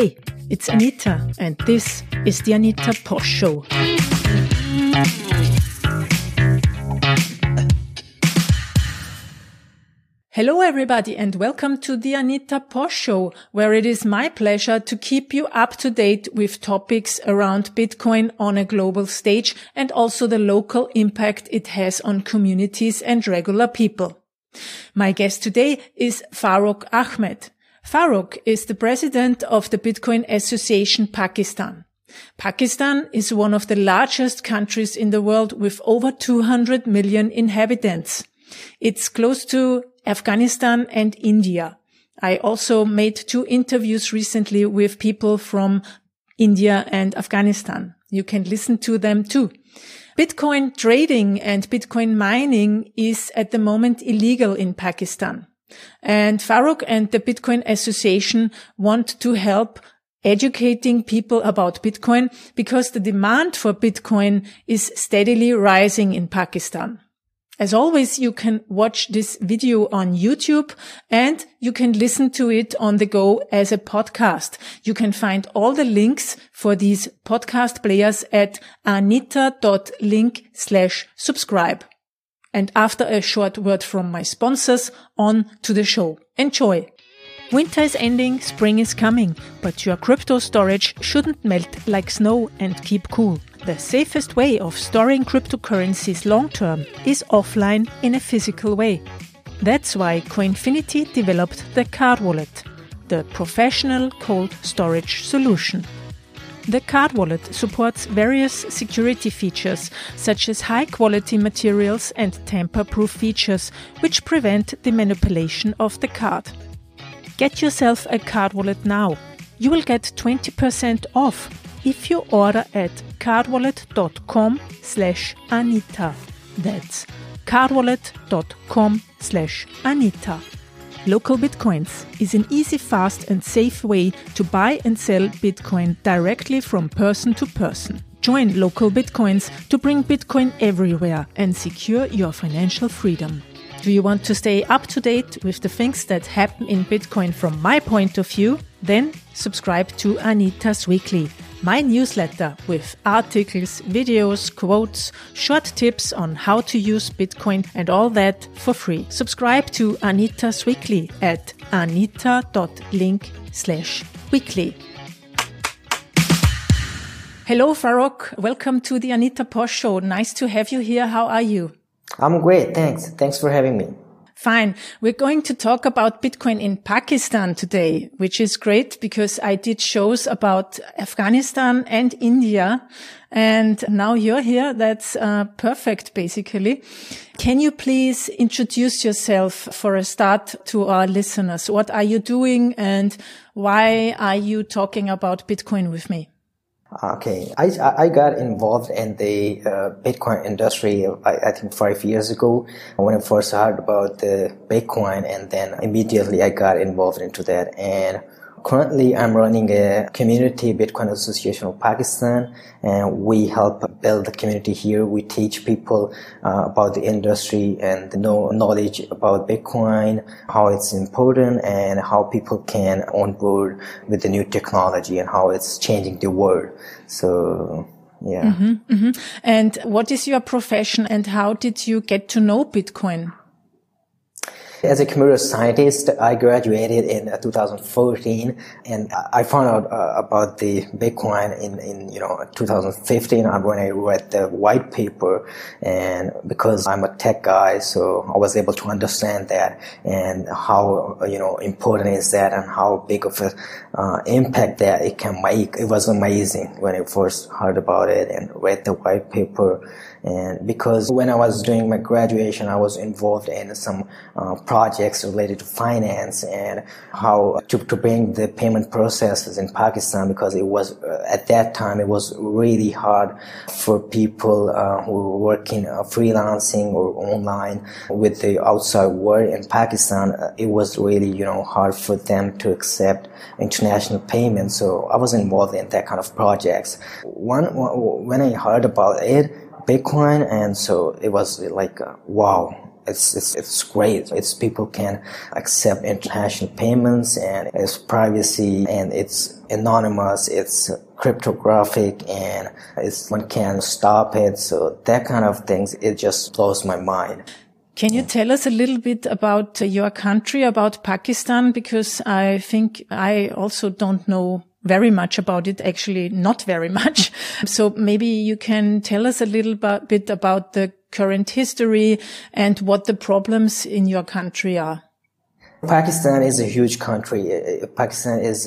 Hey, it's Anita, and this is the Anita Posch Show. Hello, everybody, and welcome to the Anita Posch Show, where it is my pleasure to keep you up to date with topics around Bitcoin on a global stage and also the local impact it has on communities and regular people. My guest today is Farooq Ahmed. Farooq is the president of the Bitcoin Association Pakistan. Pakistan is one of the largest countries in the world with over 200 million inhabitants. It's close to Afghanistan and India. I also made two interviews recently with people from India and Afghanistan. You can listen to them too. Bitcoin trading and Bitcoin mining is at the moment illegal in Pakistan. And Farooq and the Bitcoin Association want to help educating people about Bitcoin because the demand for Bitcoin is steadily rising in Pakistan. As always, you can watch this video on YouTube and you can listen to it on the go as a podcast. You can find all the links for these podcast players at anita.link slash subscribe. And after a short word from my sponsors, on to the show. Enjoy! Winter is ending, spring is coming, but your crypto storage shouldn't melt like snow and keep cool. The safest way of storing cryptocurrencies long term is offline in a physical way. That's why Coinfinity developed the Card Wallet, the professional cold storage solution. The card wallet supports various security features, such as high quality materials and tamper proof features, which prevent the manipulation of the card. Get yourself a card wallet now. You will get 20% off if you order at cardwallet.com slash Anita. That's cardwallet.com slash Anita. Local Bitcoins is an easy, fast, and safe way to buy and sell Bitcoin directly from person to person. Join Local Bitcoins to bring Bitcoin everywhere and secure your financial freedom. Do you want to stay up to date with the things that happen in Bitcoin from my point of view? Then subscribe to Anita's Weekly, my newsletter with articles, videos, quotes, short tips on how to use Bitcoin and all that for free. Subscribe to Anita's Weekly at anita.link slash weekly. Hello, Farooq. Welcome to the Anita Posch Show. Nice to have you here. How are you? I'm great. Thanks. Thanks for having me. Fine. We're going to talk about Bitcoin in Pakistan today, which is great because I did shows about Afghanistan and India. And now you're here. That's uh, perfect, basically. Can you please introduce yourself for a start to our listeners? What are you doing and why are you talking about Bitcoin with me? Okay, I, I got involved in the uh, Bitcoin industry, I, I, think five years ago. When I first heard about the Bitcoin and then immediately I got involved into that. And Currently, I'm running a community Bitcoin Association of Pakistan, and we help build the community here. We teach people uh, about the industry and the knowledge about Bitcoin, how it's important, and how people can onboard with the new technology and how it's changing the world. So, yeah. Mm-hmm, mm-hmm. And what is your profession, and how did you get to know Bitcoin? As a computer scientist, I graduated in uh, 2014 and I found out uh, about the Bitcoin in, in, you know, 2015 when I read the white paper and because I'm a tech guy, so I was able to understand that and how, you know, important is that and how big of a uh, impact that it can make. It was amazing when I first heard about it and read the white paper and because when I was doing my graduation, I was involved in some uh, projects related to finance and how to, to bring the payment processes in Pakistan because it was uh, at that time it was really hard for people uh, who were working uh, freelancing or online with the outside world in Pakistan. Uh, it was really you know hard for them to accept international payments. So I was involved in that kind of projects. One when I heard about it. Bitcoin, and so it was like, wow, it's, it's, it's great. It's people can accept international payments and it's privacy and it's anonymous. It's cryptographic and it's, one can stop it. So that kind of things, it just blows my mind. Can you tell us a little bit about your country, about Pakistan? Because I think I also don't know very much about it, actually not very much. So maybe you can tell us a little bit about the current history and what the problems in your country are. Pakistan is a huge country. Uh, Pakistan is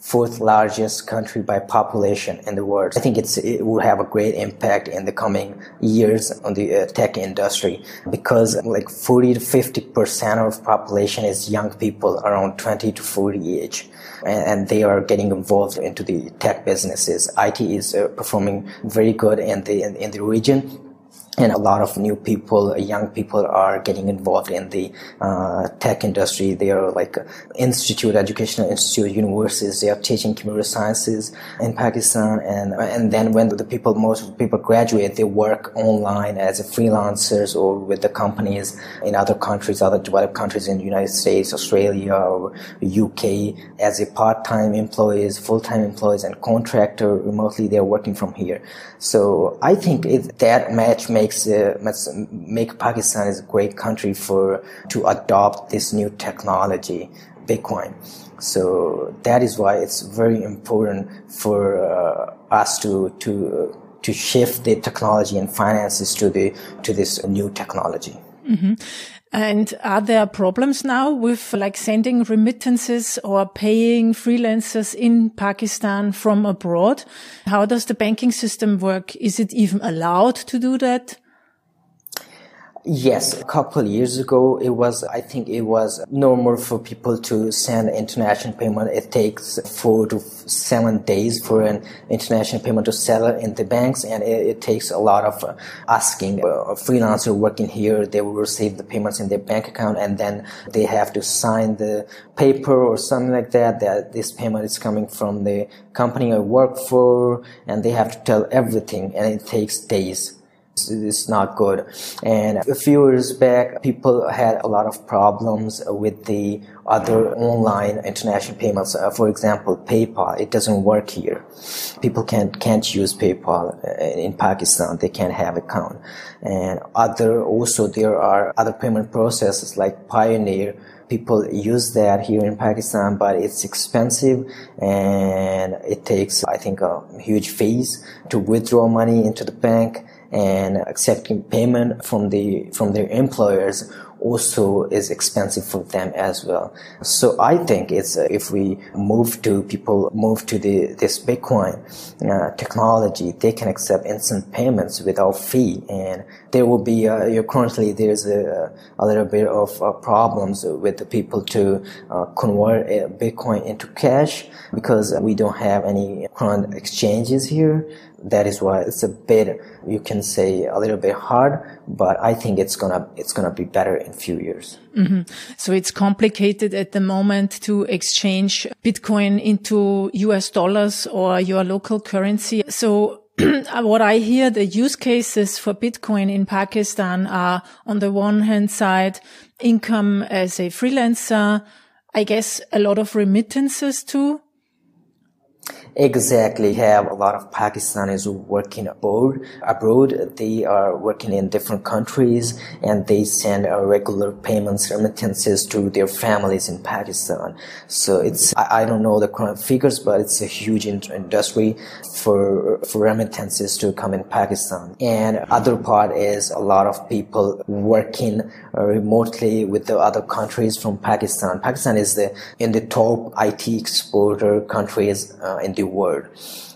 fourth largest country by population in the world. I think it will have a great impact in the coming years on the uh, tech industry because like 40 to 50% of population is young people around 20 to 40 age. And, and they are getting involved into the tech businesses. IT is uh, performing very good in the, in, in the region and a lot of new people, uh, young people are getting involved in the uh, tech industry. They are like uh, institute, educational institute, universities. They are teaching computer sciences in Pakistan, and uh, and then when the people, most people graduate, they work online as freelancers or with the companies in other countries, other developed countries in the United States, Australia, or UK as a part-time employees, full-time employees, and contractor remotely. They're working from here. So I think it, that match makes uh, make Pakistan is a great country for to adopt this new technology, Bitcoin. So that is why it's very important for uh, us to to to shift the technology and finances to the to this new technology. Mm-hmm. And are there problems now with like sending remittances or paying freelancers in Pakistan from abroad? How does the banking system work? Is it even allowed to do that? Yes, a couple years ago, it was, I think it was normal for people to send international payment. It takes four to seven days for an international payment to settle in the banks. And it, it takes a lot of uh, asking. A freelancer working here, they will receive the payments in their bank account and then they have to sign the paper or something like that, that this payment is coming from the company I work for. And they have to tell everything and it takes days it's not good. And a few years back, people had a lot of problems with the other online international payments. Uh, for example, PayPal, it doesn't work here. People can't, can't use PayPal uh, in Pakistan. They can't have account. And other, also there are other payment processes like Payoneer. People use that here in Pakistan, but it's expensive and it takes, I think, a huge fees to withdraw money into the bank and accepting payment from the from their employers also is expensive for them as well. So I think it's uh, if we move to people move to the this Bitcoin uh, technology, they can accept instant payments without fee, and there will be uh, currently there's a, a little bit of uh, problems with the people to uh, convert uh, Bitcoin into cash because we don't have any current exchanges here. That is why it's a bit you can say a little bit hard but i think it's gonna it's gonna be better in few years. Mm-hmm. so it's complicated at the moment to exchange bitcoin into us dollars or your local currency. So Uh, what I hear, the use cases for Bitcoin in Pakistan are on the one hand side, income as a freelancer, I guess a lot of remittances too. Exactly. Have a lot of Pakistanis working abroad. Abroad, they are working in different countries and they send regular payments, remittances to their families in Pakistan. So it's, I, I don't know the current figures, but it's a huge industry for, for remittances to come in Pakistan. And other part is a lot of people working uh, remotely with the other countries from Pakistan. Pakistan is the, in the top IT exporter countries uh, in the world.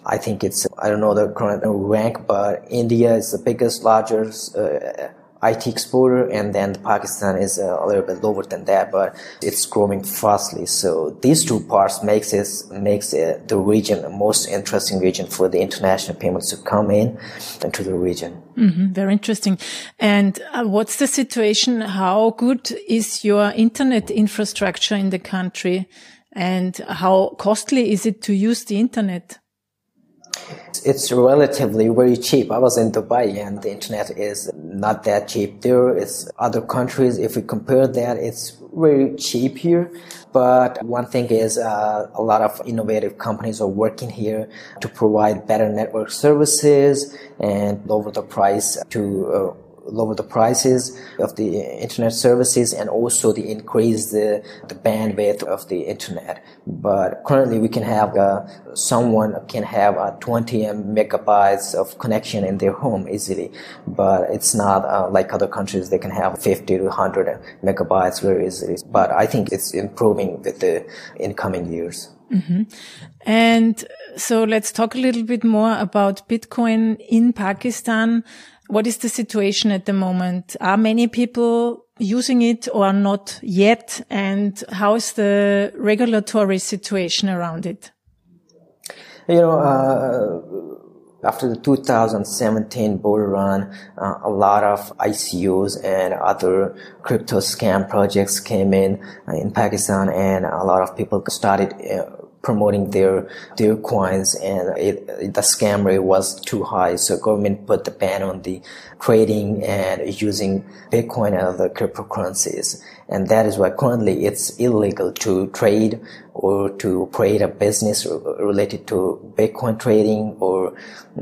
I think it's, I don't know the current rank, but India is the biggest, largest uh, IT exporter, and then Pakistan is uh, a little bit lower than that, but it's growing fastly. So these two parts makes it makes it the region the most interesting region for the international payments to come in into the region. Mm-hmm, very interesting. And uh, what's the situation? How good is your internet infrastructure in the country? And how costly is it to use the internet? It's relatively very cheap. I was in Dubai and the internet is not that cheap there. It's other countries. If we compare that, it's very cheap here. But one thing is, uh, a lot of innovative companies are working here to provide better network services and lower the price to uh, lower the prices of the internet services and also the increase the, the bandwidth of the internet. But currently we can have uh, someone can have uh, 20 megabytes of connection in their home easily, but it's not uh, like other countries. They can have 50 to 100 megabytes very easily. But I think it's improving with the incoming years. Mm-hmm. And so let's talk a little bit more about Bitcoin in Pakistan. What is the situation at the moment? Are many people using it or not yet? And how is the regulatory situation around it? You know, uh, after the 2017 bull run, uh, a lot of ICOs and other crypto scam projects came in uh, in Pakistan, and a lot of people started uh, promoting their their coins and it, the scam rate was too high. So government put the ban on the trading and using bitcoin and other cryptocurrencies and that is why currently it's illegal to trade or to create a business related to Bitcoin trading or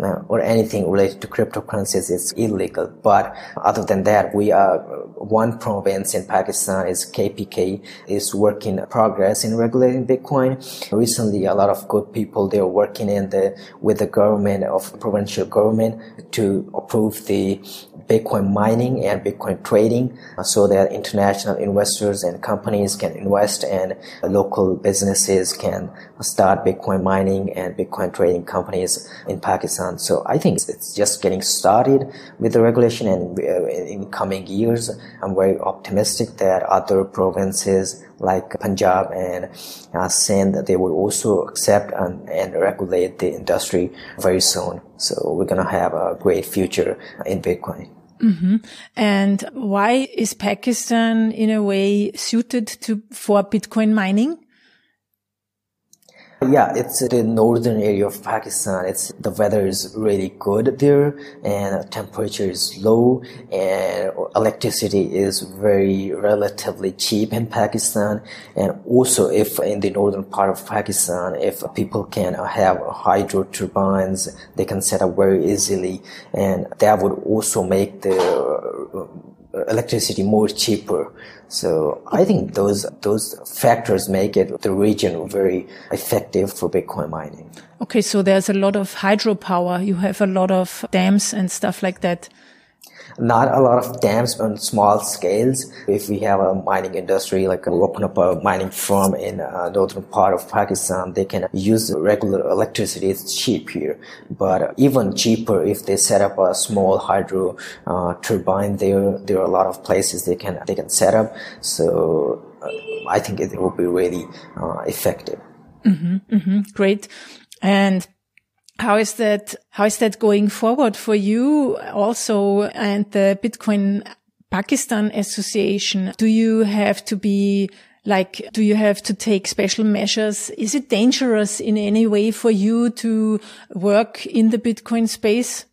uh, or anything related to cryptocurrencies is illegal. But other than that, we are one province in Pakistan is KPK is working progress in regulating Bitcoin. Recently, a lot of good people they are working in the with the government of provincial government to approve the Bitcoin mining and Bitcoin trading so that international investors and companies can invest and local businesses can start Bitcoin mining and Bitcoin trading companies in Pakistan. So I think it's just getting started with the regulation and uh, in coming years, I'm very optimistic that other provinces like Punjab and uh, Sindh, they will also accept and, and regulate the industry very soon. So we're going to have a great future in Bitcoin. Mm-hmm. And why is Pakistan in a way suited to for Bitcoin mining? Yeah, it's the northern area of Pakistan. It's the weather is really good there, and temperature is low, and electricity is very relatively cheap in Pakistan. And also, if in the northern part of Pakistan, if people can have hydro turbines, they can set up very easily, and that would also make the electricity more cheaper. So I think those those factors make it the region very effective for Bitcoin mining. Okay, so there's a lot of hydropower. You have a lot of dams and stuff like that not a lot of dams on small scales. If we have a mining industry, like we open up a mining firm in uh, northern part of Pakistan, they can use regular electricity. It's cheap here, but even cheaper if they set up a small hydro uh, turbine there. There are a lot of places they can they can set up. So uh, I think it will be really uh, effective. Mm-hmm, mm-hmm, great. And how is that, how is that going forward for you also and the Bitcoin Pakistan Association? Do you have to be like, do you have to take special measures? Is it dangerous in any way for you to work in the Bitcoin space?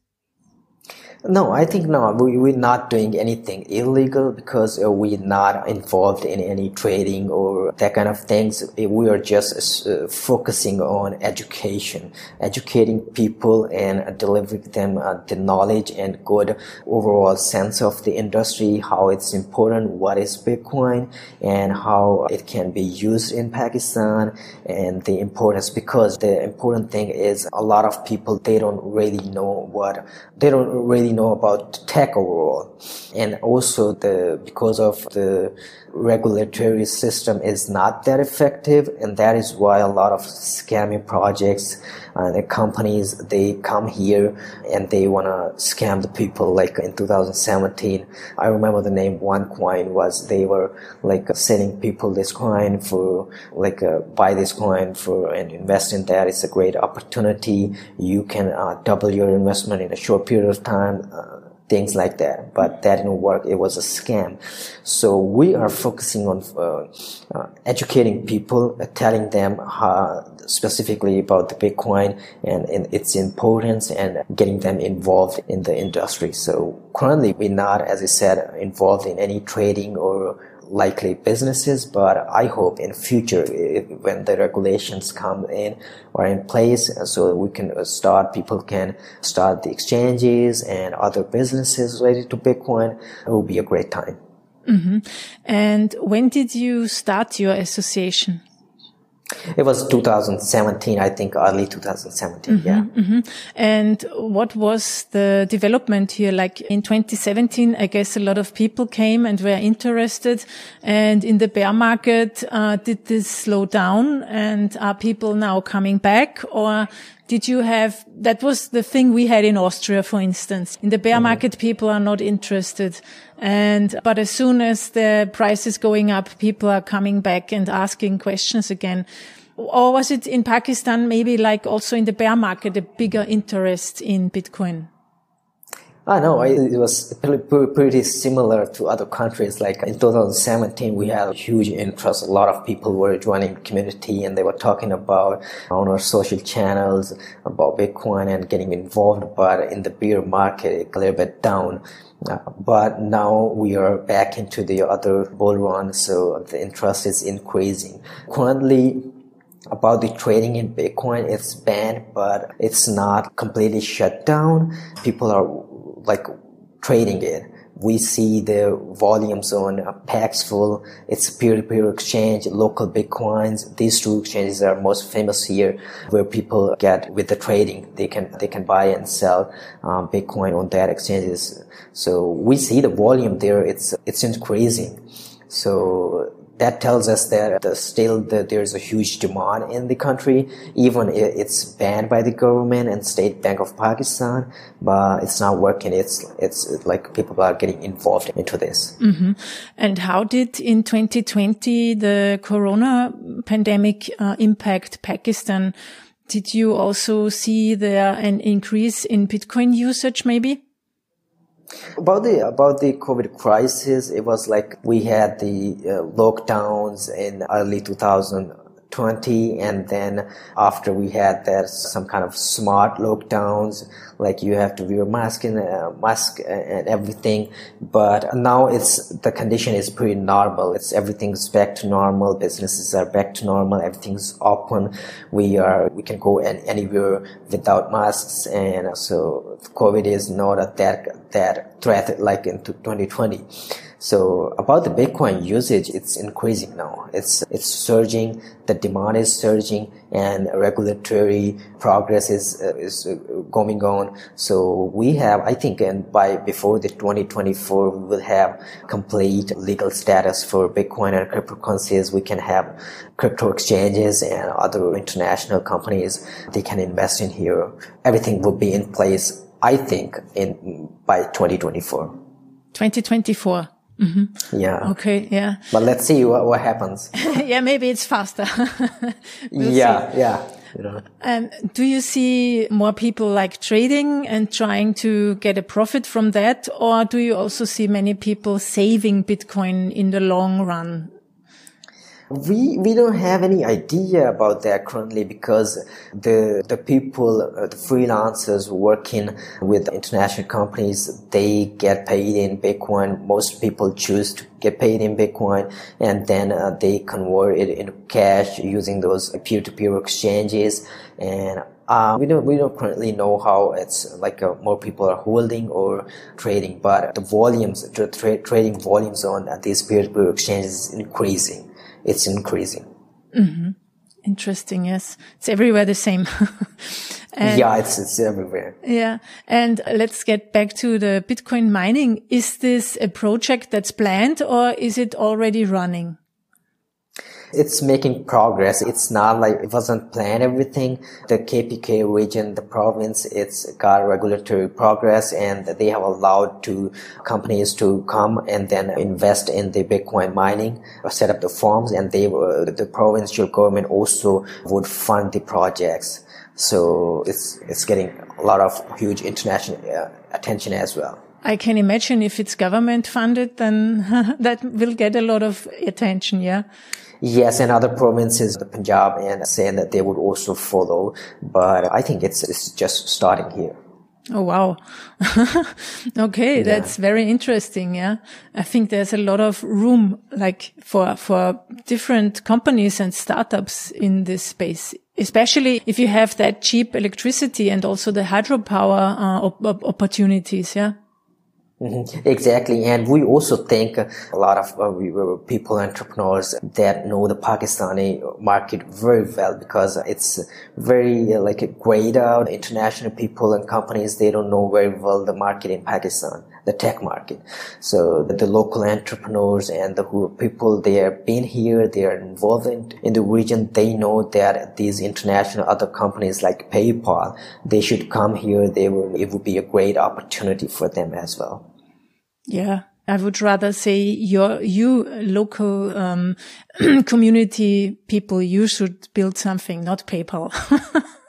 No, I think no. We, we're not doing anything illegal because uh, we're not involved in any trading or that kind of things. We are just uh, focusing on education, educating people and delivering them uh, the knowledge and good overall sense of the industry, how it's important, what is Bitcoin, and how it can be used in Pakistan, and the importance. Because the important thing is a lot of people they don't really know what they don't really really know about tech overall. And also the, because of the regulatory system is not that effective. And that is why a lot of scamming projects and uh, companies, they come here and they want to scam the people. Like in 2017, I remember the name OneCoin was they were like selling people this coin for like uh, buy this coin for and invest in that. It's a great opportunity. You can uh, double your investment in a short period of time. Things like that. But that didn't work. It was a scam. So we are focusing on uh, uh, educating people, uh, telling them how, specifically about the Bitcoin and, and, its importance and getting them involved in the industry. So currently we're not, as I said, involved in any trading or likely businesses, but I hope in future when the regulations come in or in place, so we can uh, start, people can start the exchanges and other businesses related to Bitcoin. It will be a great time. Mm-hmm. And when did you start your association? It was 2017, I think, early 2017. Mm-hmm, yeah. Mm-hmm. And what was the development here? Like in 2017, I guess a lot of people came and were interested. And in the bear market, uh, did this slow down? And are people now coming back, or did you have? That was the thing we had in Austria, for instance. In the bear mm-hmm. market, people are not interested. And, but as soon as the price is going up, people are coming back and asking questions again. Or was it in Pakistan, maybe like also in the bear market, a bigger interest in Bitcoin? I know it was pretty similar to other countries. Like in 2017, we had a huge interest. A lot of people were joining the community and they were talking about on our social channels about Bitcoin and getting involved. But in the bear market, it a little bit down. Uh, but now we are back into the other bull run, so the interest is increasing. Currently, about the trading in Bitcoin, it's banned, but it's not completely shut down. People are like trading it we see the volumes on Paxful. It's peer-to-peer exchange, local Bitcoins. These two exchanges are most famous here where people get with the trading. They can, they can buy and sell um, Bitcoin on that exchanges. So we see the volume there. It's, it's increasing. So that tells us that the, still that there's a huge demand in the country, even it's banned by the government and State Bank of Pakistan, but it's not working. It's, it's like people are getting involved into this. Mm-hmm. And how did in 2020 the corona pandemic uh, impact Pakistan? Did you also see there an increase in Bitcoin usage maybe? About the about the COVID crisis, it was like we had the uh, lockdowns in early 2000 20 and then after we had that some kind of smart lockdowns like you have to wear mask and uh, mask and everything. But now it's the condition is pretty normal. It's everything's back to normal. Businesses are back to normal. Everything's open. We are we can go anywhere without masks. And so covid is not a that that threat like in 2020 so about the Bitcoin usage, it's increasing now. It's, it's surging. The demand is surging and regulatory progress is, uh, is going on. So we have, I think, and by before the 2024, we will have complete legal status for Bitcoin and cryptocurrencies. We can have crypto exchanges and other international companies. They can invest in here. Everything will be in place, I think, in by 2024. 2024. Mm-hmm. Yeah. Okay. Yeah. But let's see what, what happens. yeah, maybe it's faster. we'll yeah. See. Yeah. You know. Um, do you see more people like trading and trying to get a profit from that, or do you also see many people saving Bitcoin in the long run? We we don't have any idea about that currently because the the people uh, the freelancers working with international companies they get paid in Bitcoin. Most people choose to get paid in Bitcoin and then uh, they convert it into cash using those peer-to-peer exchanges and uh, we don't we don't currently know how it's like uh, more people are holding or trading, but the volumes, the tra- trading volumes on uh, these peer-to-peer exchanges is increasing it's increasing. Mm-hmm. Interesting. Yes. It's everywhere the same. yeah, it's, it's everywhere. Yeah. And let's get back to the Bitcoin mining. Is this a project that's planned or is it already running? It's making progress. It's not like it wasn't planned everything. The KPK region, the province, it's got regulatory progress and they have allowed to companies to come and then invest in the Bitcoin mining or set up the farms and they were, the provincial government also would fund the projects. So it's, it's getting a lot of huge international uh, attention as well. I can imagine if it's government funded, then that will get a lot of attention. Yeah. Yes, and other provinces, the Punjab and Sindh that they would also follow. But I think it's, it's just starting here. Oh, wow. okay. Yeah. That's very interesting. Yeah. I think there's a lot of room like for, for different companies and startups in this space, especially if you have that cheap electricity and also the hydropower uh, op- opportunities. Yeah. Mm-hmm. Exactly. And we also think a lot of uh, people, entrepreneurs that know the Pakistani market very well because it's very uh, like a grayed out international people and companies. They don't know very well the market in Pakistan, the tech market. So the, the local entrepreneurs and the people, they have been here, they are involved in, in the region. They know that these international other companies like PayPal, they should come here. They will, it would be a great opportunity for them as well. Yeah. I would rather say your, you local, um, community people, you should build something, not PayPal.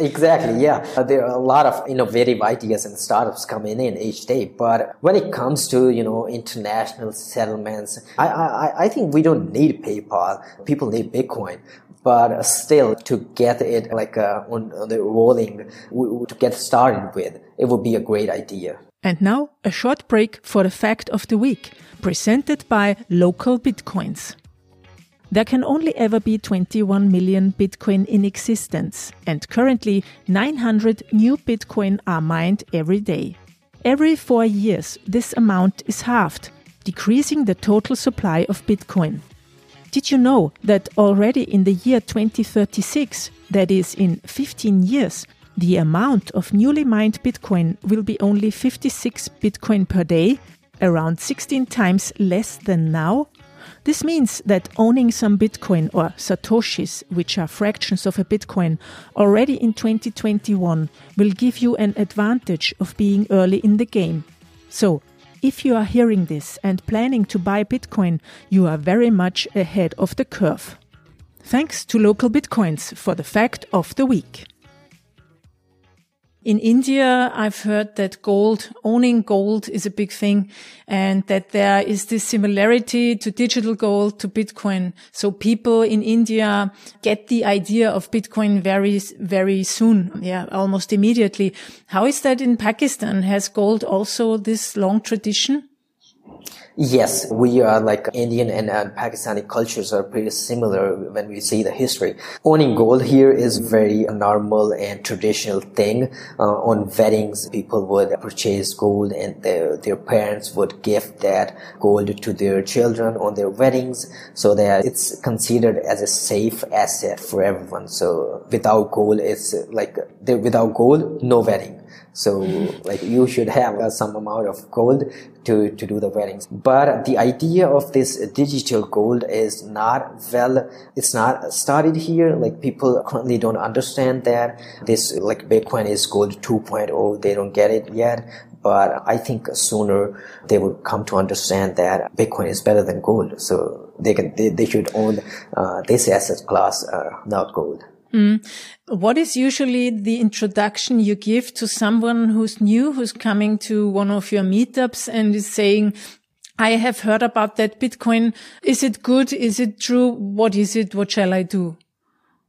Exactly. Yeah. Uh, there are a lot of innovative ideas and startups coming in each day. But when it comes to, you know, international settlements, I, I, I think we don't need PayPal. People need Bitcoin. But still, to get it like uh, on, on the rolling, to get started with, it would be a great idea. And now, a short break for the fact of the week, presented by Local Bitcoins. There can only ever be 21 million Bitcoin in existence, and currently 900 new Bitcoin are mined every day. Every four years, this amount is halved, decreasing the total supply of Bitcoin. Did you know that already in the year 2036, that is in 15 years, the amount of newly mined Bitcoin will be only 56 Bitcoin per day, around 16 times less than now. This means that owning some Bitcoin or Satoshis, which are fractions of a Bitcoin, already in 2021 will give you an advantage of being early in the game. So, if you are hearing this and planning to buy Bitcoin, you are very much ahead of the curve. Thanks to local Bitcoins for the fact of the week. In India, I've heard that gold, owning gold is a big thing and that there is this similarity to digital gold, to Bitcoin. So people in India get the idea of Bitcoin very, very soon. Yeah, almost immediately. How is that in Pakistan? Has gold also this long tradition? Yes, we are like Indian and uh, Pakistani cultures are pretty similar when we see the history. Owning gold here is very normal and traditional thing. Uh, on weddings, people would purchase gold and their, their parents would give that gold to their children on their weddings so that it's considered as a safe asset for everyone. So without gold, it's like without gold, no wedding. So like you should have uh, some amount of gold to, to do the weddings. But the idea of this digital gold is not well, it's not started here. Like people currently don't understand that this like Bitcoin is gold 2.0. They don't get it yet. But I think sooner they will come to understand that Bitcoin is better than gold. So they can, they, they should own, uh, this asset class, uh, not gold. Mm. What is usually the introduction you give to someone who's new, who's coming to one of your meetups and is saying, I have heard about that Bitcoin. Is it good? Is it true? What is it? What shall I do?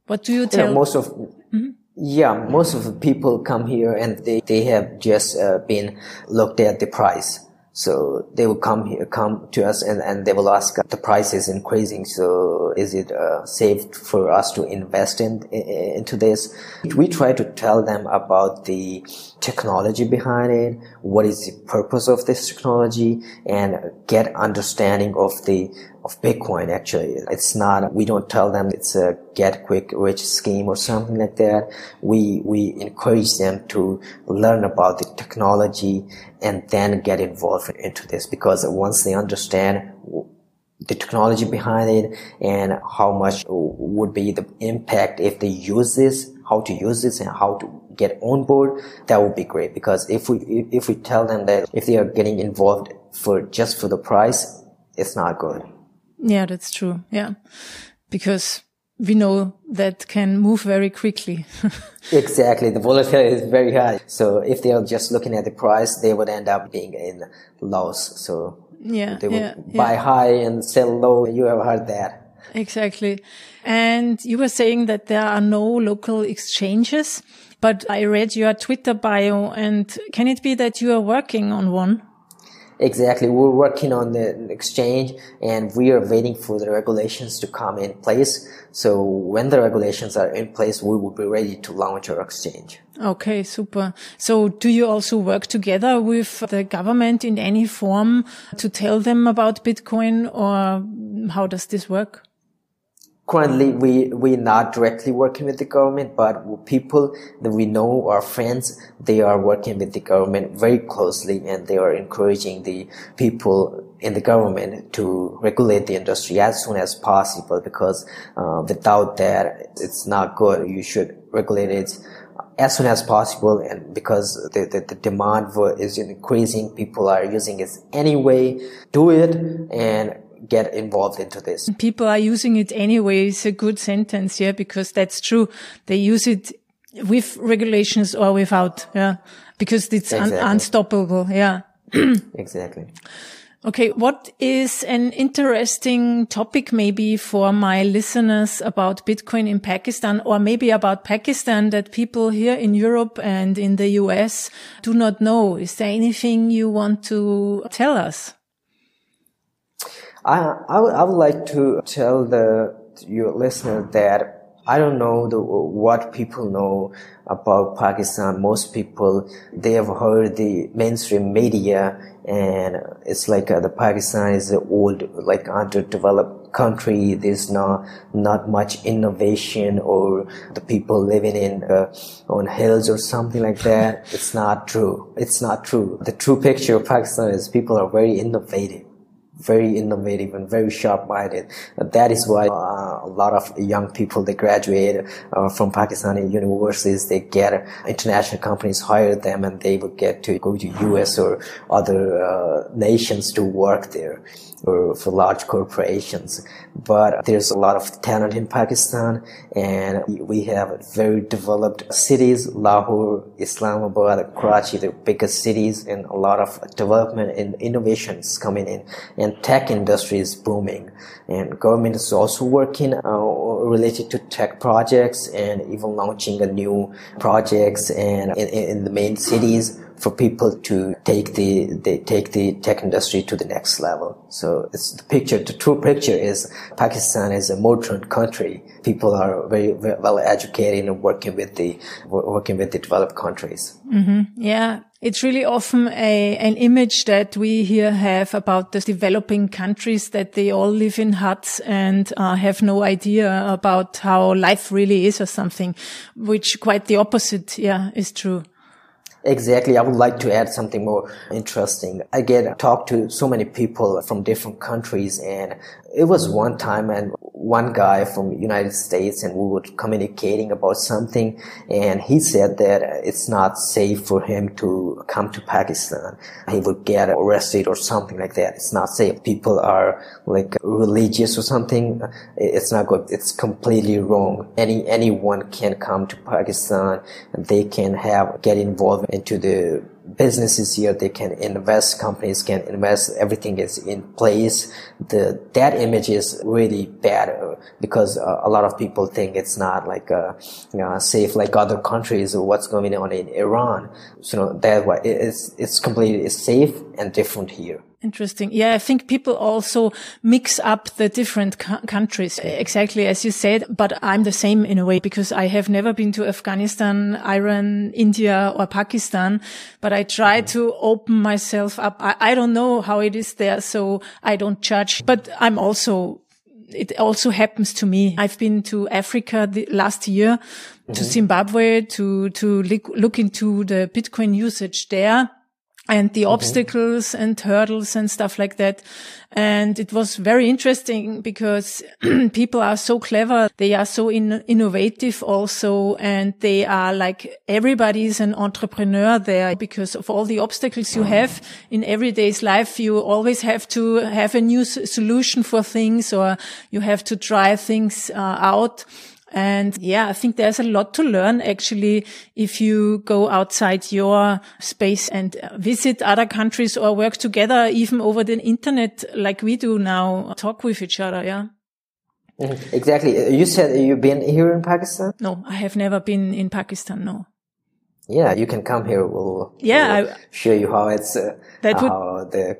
What do you tell? Yeah, most of, mm-hmm. yeah, most of the people come here and they, they have just uh, been looked at the price so they will come here, come to us and, and they will ask the price is increasing. So is it uh, safe for us to invest in, in, into this? We try to tell them about the technology behind it, what is the purpose of this technology, and get understanding of the of Bitcoin. Actually, it's not. We don't tell them it's a get quick rich scheme or something like that. We we encourage them to learn about the technology and then get involved into this because once they understand the technology behind it and how much would be the impact if they use this, how to use this and how to get on board, that would be great. Because if we, if we tell them that if they are getting involved for just for the price, it's not good. Yeah, that's true. Yeah. Because we know that can move very quickly. exactly. The volatility is very high. So if they are just looking at the price, they would end up being in loss. So yeah, they would yeah, buy yeah. high and sell low. You have heard that. Exactly. And you were saying that there are no local exchanges, but I read your Twitter bio and can it be that you are working on one? Exactly. We're working on the exchange and we are waiting for the regulations to come in place. So when the regulations are in place, we will be ready to launch our exchange. Okay, super. So do you also work together with the government in any form to tell them about Bitcoin or how does this work? Currently we we're not directly working with the government but people that we know our friends they are working with the government very closely and they are encouraging the people in the government to regulate the industry as soon as possible because uh, without that it's not good. You should regulate it as soon as possible and because the, the, the demand for is increasing people are using it anyway. Do it and get involved into this. People are using it anyway. It's a good sentence, yeah, because that's true. They use it with regulations or without, yeah, because it's exactly. un unstoppable, yeah. exactly. Okay, what is an interesting topic maybe for my listeners about Bitcoin in Pakistan or maybe about Pakistan that people here in Europe and in the US do not know? Is there anything you want to tell us? I, I, would, I would like to tell the your listener that I don't know the, what people know about Pakistan. Most people they have heard the mainstream media, and it's like uh, the Pakistan is an old, like underdeveloped country. There's not not much innovation, or the people living in uh, on hills or something like that. it's not true. It's not true. The true picture of Pakistan is people are very innovative very innovative and very sharp-minded. that is why uh, a lot of young people they graduate uh, from Pakistani universities, they get international companies hire them, and they will get to go to U.S. or other uh, nations to work there or for large corporations. But there's a lot of talent in Pakistan and we have very developed cities, Lahore, Islamabad, Karachi, the biggest cities and a lot of development and innovations coming in and tech industry is booming and government is also working uh, related to tech projects and even launching a new projects and in, in the main cities for people to take the they take the tech industry to the next level. So it's the picture. The true picture is Pakistan is a modern country. People are very, very well educated and working with the working with the developed countries. Mm-hmm. Yeah, it's really often a, an image that we here have about the developing countries that they all live in huts and uh, have no idea about how life really is or something, which quite the opposite, yeah, is true. Exactly. I would like to add something more interesting. I get talk to so many people from different countries and it was one time and one guy from United States and we were communicating about something and he said that it's not safe for him to come to Pakistan. He would get arrested or something like that. It's not safe. People are like religious or something. It's not good. It's completely wrong. Any, anyone can come to Pakistan and they can have, get involved into the businesses here they can invest companies can invest everything is in place. The that image is really bad uh, because uh, a lot of people think it's not like uh, you know, safe like other countries or what's going on in iran. So you know, that why it's it's completely safe and different here Interesting. Yeah, I think people also mix up the different countries, exactly as you said, but I'm the same in a way because I have never been to Afghanistan, Iran, India or Pakistan, but I try mm-hmm. to open myself up. I, I don't know how it is there, so I don't judge, but I'm also it also happens to me. I've been to Africa the last year, mm-hmm. to Zimbabwe, to, to look into the Bitcoin usage there and the mm-hmm. obstacles and hurdles and stuff like that. And it was very interesting because people are so clever. They are so in- innovative also. And they are like everybody is an entrepreneur there because of all the obstacles you have in everyday's life. You always have to have a new s- solution for things or you have to try things uh, out. And yeah, I think there's a lot to learn actually if you go outside your space and visit other countries or work together even over the internet like we do now, talk with each other. Yeah. Mm-hmm. Exactly. You said you've been here in Pakistan? No, I have never been in Pakistan. No. Yeah, you can come here. We'll, yeah, we'll I, show you how it's, uh, that would, how the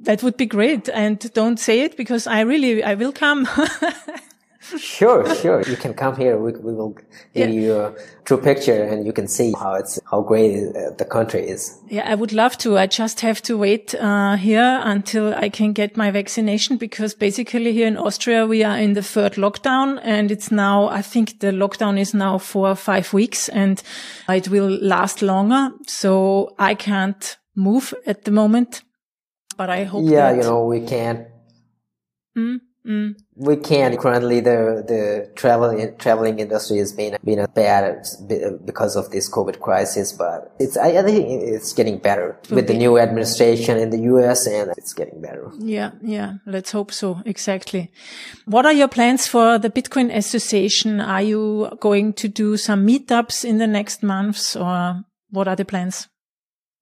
that would be great. And don't say it because I really, I will come. sure, sure. You can come here. We, we will give yeah. you a true picture and you can see how it's, how great uh, the country is. Yeah, I would love to. I just have to wait, uh, here until I can get my vaccination because basically here in Austria, we are in the third lockdown and it's now, I think the lockdown is now for five weeks and it will last longer. So I can't move at the moment, but I hope Yeah, you know, we can't. Mm? Mm. We can't currently the the traveling traveling industry has been been bad because of this COVID crisis, but it's I, I think it's getting better okay. with the new administration in the U.S. and it's getting better. Yeah, yeah. Let's hope so. Exactly. What are your plans for the Bitcoin Association? Are you going to do some meetups in the next months, or what are the plans?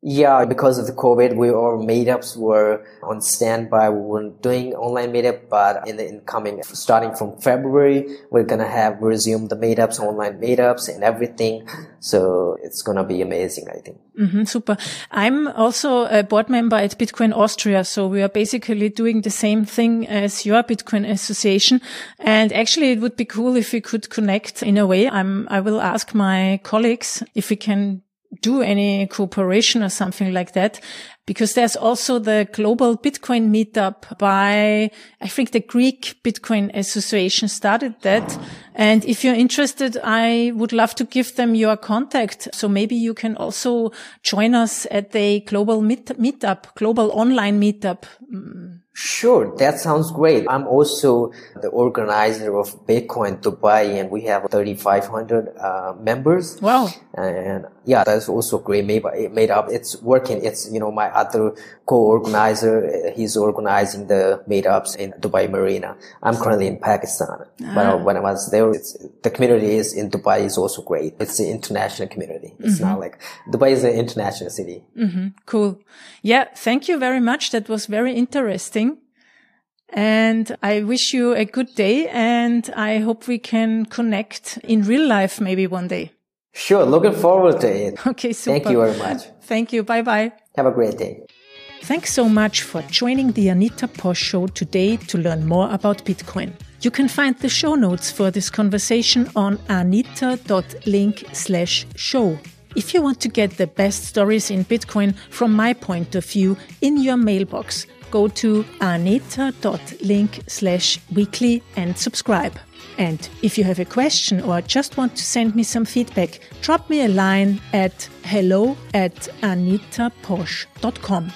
Yeah, because of the COVID, we our meetups were on standby. We weren't doing online meetup, but in the incoming, starting from February, we're gonna have resumed the meetups, online meetups, and everything. So it's gonna be amazing, I think. Mm-hmm, super. I'm also a board member at Bitcoin Austria, so we are basically doing the same thing as your Bitcoin Association. And actually, it would be cool if we could connect in a way. I'm. I will ask my colleagues if we can do any cooperation or something like that. Because there's also the global Bitcoin meetup by, I think the Greek Bitcoin Association started that. And if you're interested, I would love to give them your contact. So maybe you can also join us at the global meet- meetup, global online meetup. Mm, Sure, that sounds great. I'm also the organizer of Bitcoin Dubai and we have 3,500 uh, members. Wow. And yeah, that's also great made, made up. It's working. It's, you know, my other co-organizer, he's organizing the meetups in Dubai Marina. I'm currently in Pakistan. Ah. But when I was there, the community is in Dubai is also great. It's the international community. It's mm-hmm. not like Dubai is an international city. Mm-hmm. Cool. Yeah. Thank you very much. That was very interesting. And I wish you a good day and I hope we can connect in real life maybe one day. Sure. Looking forward to it. Okay. Super. Thank you very much. Thank you. Bye bye. Have a great day. Thanks so much for joining the Anita Posch show today to learn more about Bitcoin. You can find the show notes for this conversation on anita.link slash show. If you want to get the best stories in Bitcoin from my point of view in your mailbox, go to anita.link slash weekly and subscribe. And if you have a question or just want to send me some feedback, drop me a line at hello at anitaposch.com.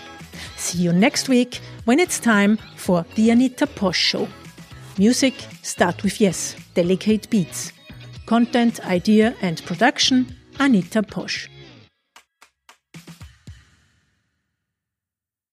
See you next week when it's time for the Anita Posch Show. Music start with yes, delicate beats. Content, idea and production Anita Posch.